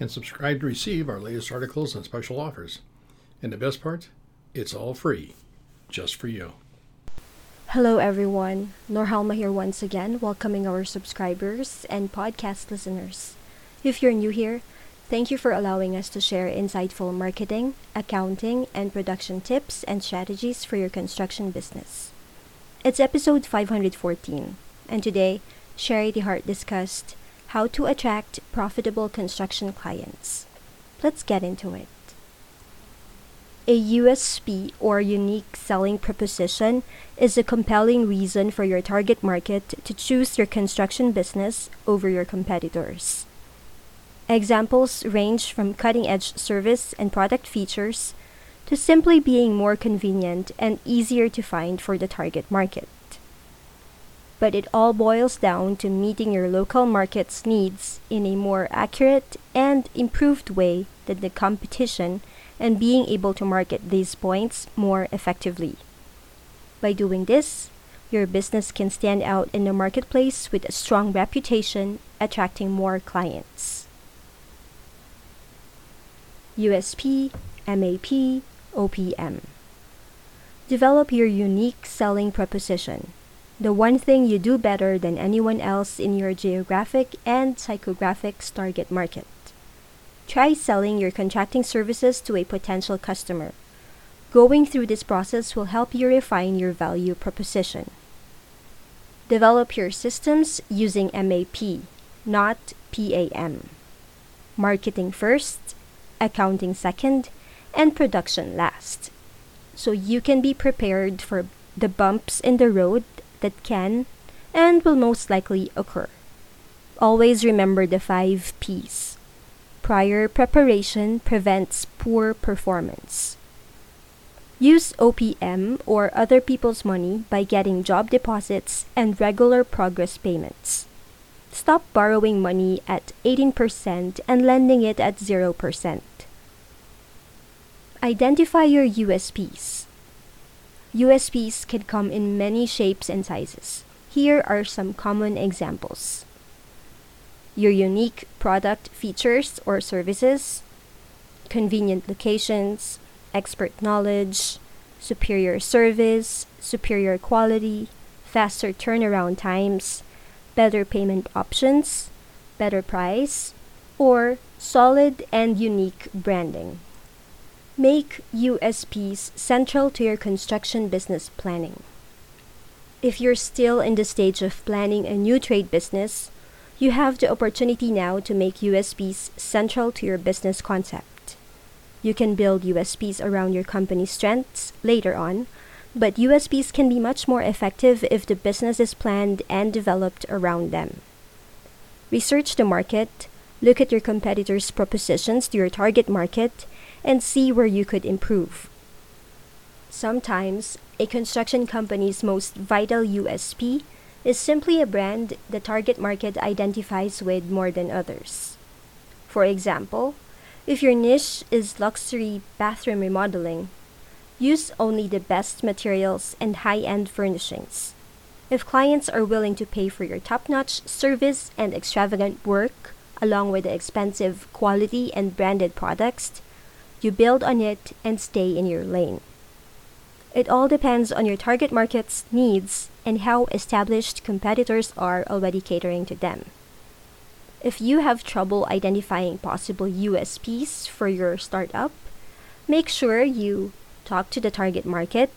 and subscribe to receive our latest articles and special offers. And the best part, it's all free, just for you. Hello, everyone. Norhalma here once again, welcoming our subscribers and podcast listeners. If you're new here, thank you for allowing us to share insightful marketing, accounting, and production tips and strategies for your construction business. It's episode 514, and today, Sharie DeHart discussed how to attract profitable construction clients. Let's get into it. A USP or unique selling proposition is a compelling reason for your target market to choose your construction business over your competitors. Examples range from cutting edge service and product features to simply being more convenient and easier to find for the target market. But it all boils down to meeting your local market's needs in a more accurate and improved way than the competition and being able to market these points more effectively. By doing this, your business can stand out in the marketplace with a strong reputation, attracting more clients. USP, MAP, OPM. Develop your unique selling proposition. The one thing you do better than anyone else in your geographic and psychographic target market. Try selling your contracting services to a potential customer. Going through this process will help you refine your value proposition. Develop your systems using MAP, not PAM. Marketing first, accounting second, and production last. So you can be prepared for the bumps in the road that can and will most likely occur. Always remember the five P's prior preparation prevents poor performance. Use OPM or other people's money by getting job deposits and regular progress payments. Stop borrowing money at 18% and lending it at 0%. Identify your USPs. USPs can come in many shapes and sizes. Here are some common examples your unique product features or services, convenient locations, expert knowledge, superior service, superior quality, faster turnaround times, better payment options, better price, or solid and unique branding. Make USPs central to your construction business planning. If you're still in the stage of planning a new trade business, you have the opportunity now to make USPs central to your business concept. You can build USPs around your company's strengths later on, but USPs can be much more effective if the business is planned and developed around them. Research the market, look at your competitors' propositions to your target market, and see where you could improve. Sometimes, a construction company's most vital USP is simply a brand the target market identifies with more than others. For example, if your niche is luxury bathroom remodeling, use only the best materials and high end furnishings. If clients are willing to pay for your top notch service and extravagant work, along with the expensive quality and branded products, you build on it and stay in your lane. It all depends on your target market's needs and how established competitors are already catering to them. If you have trouble identifying possible USPs for your startup, make sure you talk to the target market,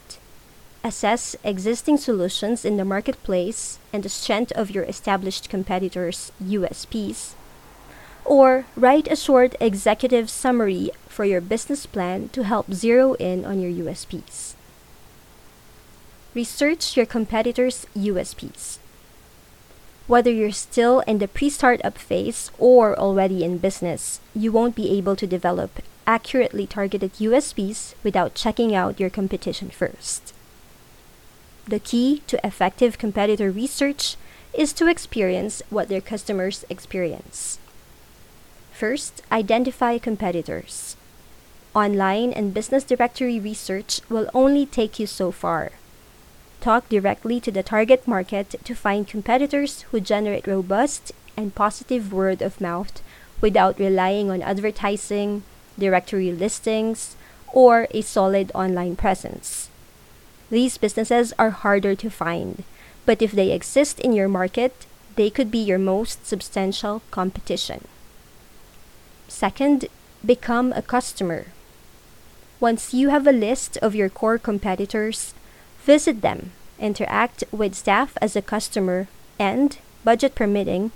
assess existing solutions in the marketplace and the strength of your established competitors' USPs, or write a short executive summary for your business plan to help zero in on your USPs. Research your competitors' USPs. Whether you're still in the pre startup phase or already in business, you won't be able to develop accurately targeted USPs without checking out your competition first. The key to effective competitor research is to experience what their customers experience. First, identify competitors. Online and business directory research will only take you so far. Talk directly to the target market to find competitors who generate robust and positive word of mouth without relying on advertising, directory listings, or a solid online presence. These businesses are harder to find, but if they exist in your market, they could be your most substantial competition. Second, become a customer. Once you have a list of your core competitors, visit them, interact with staff as a customer, and, budget permitting,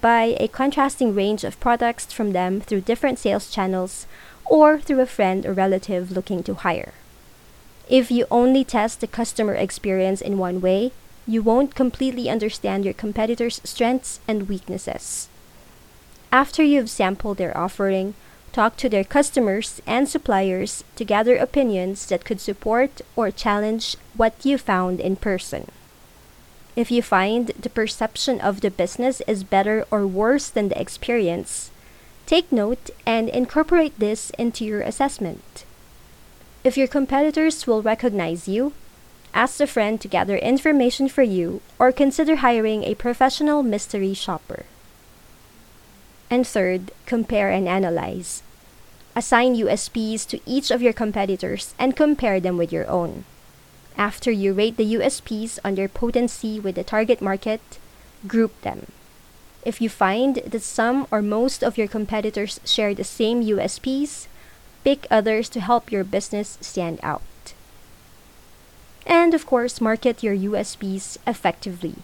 buy a contrasting range of products from them through different sales channels or through a friend or relative looking to hire. If you only test the customer experience in one way, you won't completely understand your competitors' strengths and weaknesses. After you've sampled their offering, talk to their customers and suppliers to gather opinions that could support or challenge what you found in person. If you find the perception of the business is better or worse than the experience, take note and incorporate this into your assessment. If your competitors will recognize you, ask a friend to gather information for you or consider hiring a professional mystery shopper. And third, compare and analyze. Assign USPs to each of your competitors and compare them with your own. After you rate the USPs on their potency with the target market, group them. If you find that some or most of your competitors share the same USPs, pick others to help your business stand out. And of course, market your USPs effectively.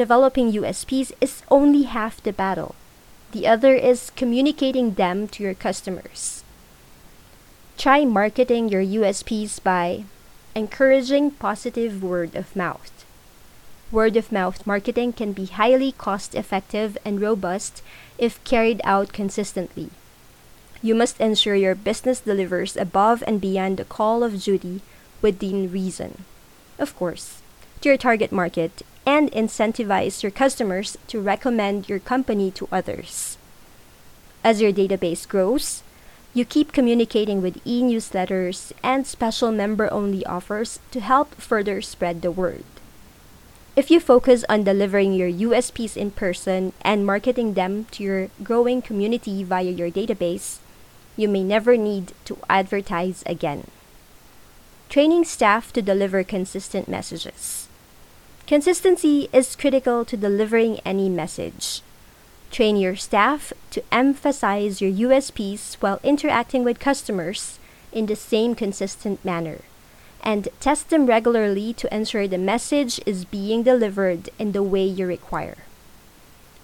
Developing USPs is only half the battle. The other is communicating them to your customers. Try marketing your USPs by encouraging positive word of mouth. Word of mouth marketing can be highly cost effective and robust if carried out consistently. You must ensure your business delivers above and beyond the call of duty within reason. Of course, to your target market and incentivize your customers to recommend your company to others. As your database grows, you keep communicating with e newsletters and special member only offers to help further spread the word. If you focus on delivering your USPs in person and marketing them to your growing community via your database, you may never need to advertise again. Training staff to deliver consistent messages. Consistency is critical to delivering any message. Train your staff to emphasize your USPs while interacting with customers in the same consistent manner. And test them regularly to ensure the message is being delivered in the way you require.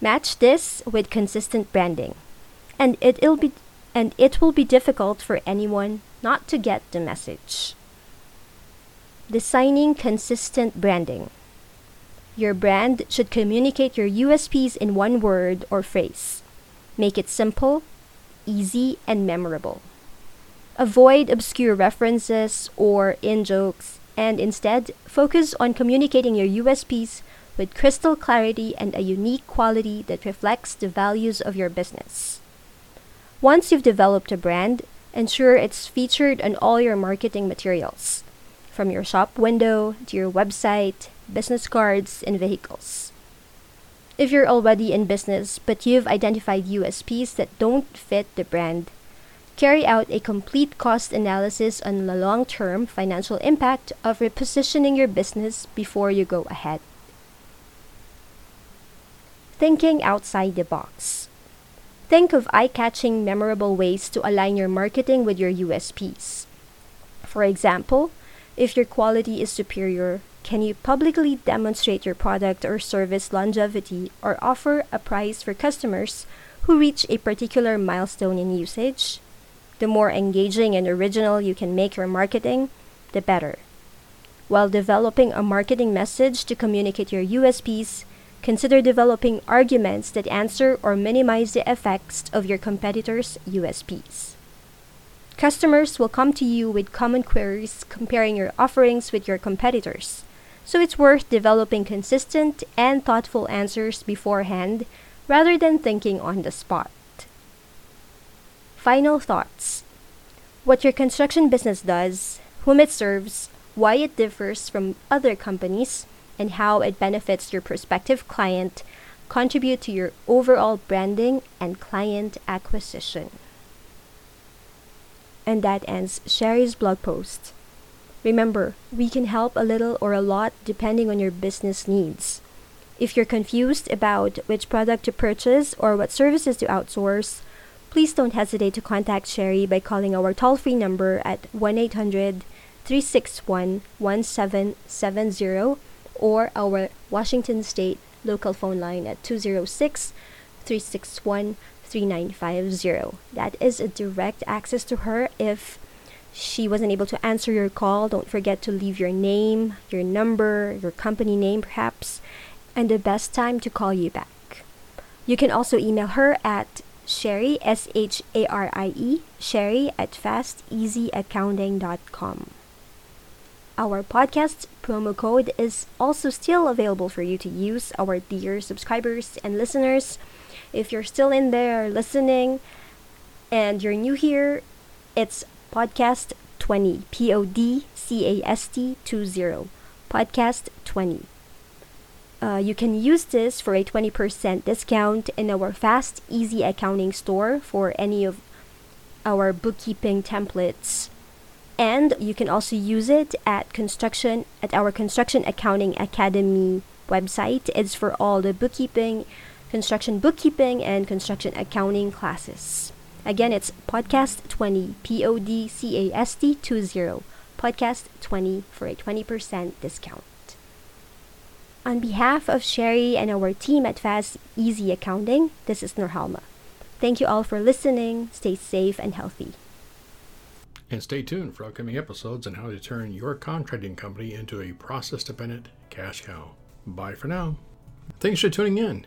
Match this with consistent branding, and it'll be and it will be difficult for anyone not to get the message. Designing consistent branding. Your brand should communicate your USPs in one word or phrase. Make it simple, easy, and memorable. Avoid obscure references or in jokes and instead focus on communicating your USPs with crystal clarity and a unique quality that reflects the values of your business. Once you've developed a brand, ensure it's featured on all your marketing materials, from your shop window to your website, business cards, and vehicles. If you're already in business but you've identified USPs that don't fit the brand, carry out a complete cost analysis on the long term financial impact of repositioning your business before you go ahead. Thinking outside the box. Think of eye catching, memorable ways to align your marketing with your USPs. For example, if your quality is superior, can you publicly demonstrate your product or service longevity or offer a prize for customers who reach a particular milestone in usage? The more engaging and original you can make your marketing, the better. While developing a marketing message to communicate your USPs, Consider developing arguments that answer or minimize the effects of your competitors' USPs. Customers will come to you with common queries comparing your offerings with your competitors, so it's worth developing consistent and thoughtful answers beforehand rather than thinking on the spot. Final thoughts What your construction business does, whom it serves, why it differs from other companies, and how it benefits your prospective client contribute to your overall branding and client acquisition. And that ends Sharie's blog post. Remember, we can help a little or a lot depending on your business needs. If you're confused about which product to purchase or what services to outsource, please don't hesitate to contact Sherry by calling our toll free number at 1 800 361 1770 or our Washington State local phone line at 206 361 3950. That is a direct access to her if she wasn't able to answer your call. Don't forget to leave your name, your number, your company name perhaps, and the best time to call you back. You can also email her at Sharie, S H A R I E, Sharie at fasteasyaccounting.com. Our podcast promo code is also still available for you to use, our dear subscribers and listeners. If you're still in there listening and you're new here, it's podcast 20, P O D C A S T 20, podcast 20. Uh, you can use this for a 20% discount in our Fast Easy Accounting store for any of our bookkeeping templates and you can also use it at construction at our construction accounting academy website it's for all the bookkeeping construction bookkeeping and construction accounting classes again it's podcast 20 p-o-d-c-a-s-t 20 podcast 20 for a 20% discount on behalf of sharie and our team at fast easy accounting this is norhalma thank you all for listening stay safe and healthy and stay tuned for upcoming episodes on how to turn your contracting company into a process dependent cash cow. Bye for now. Thanks for tuning in.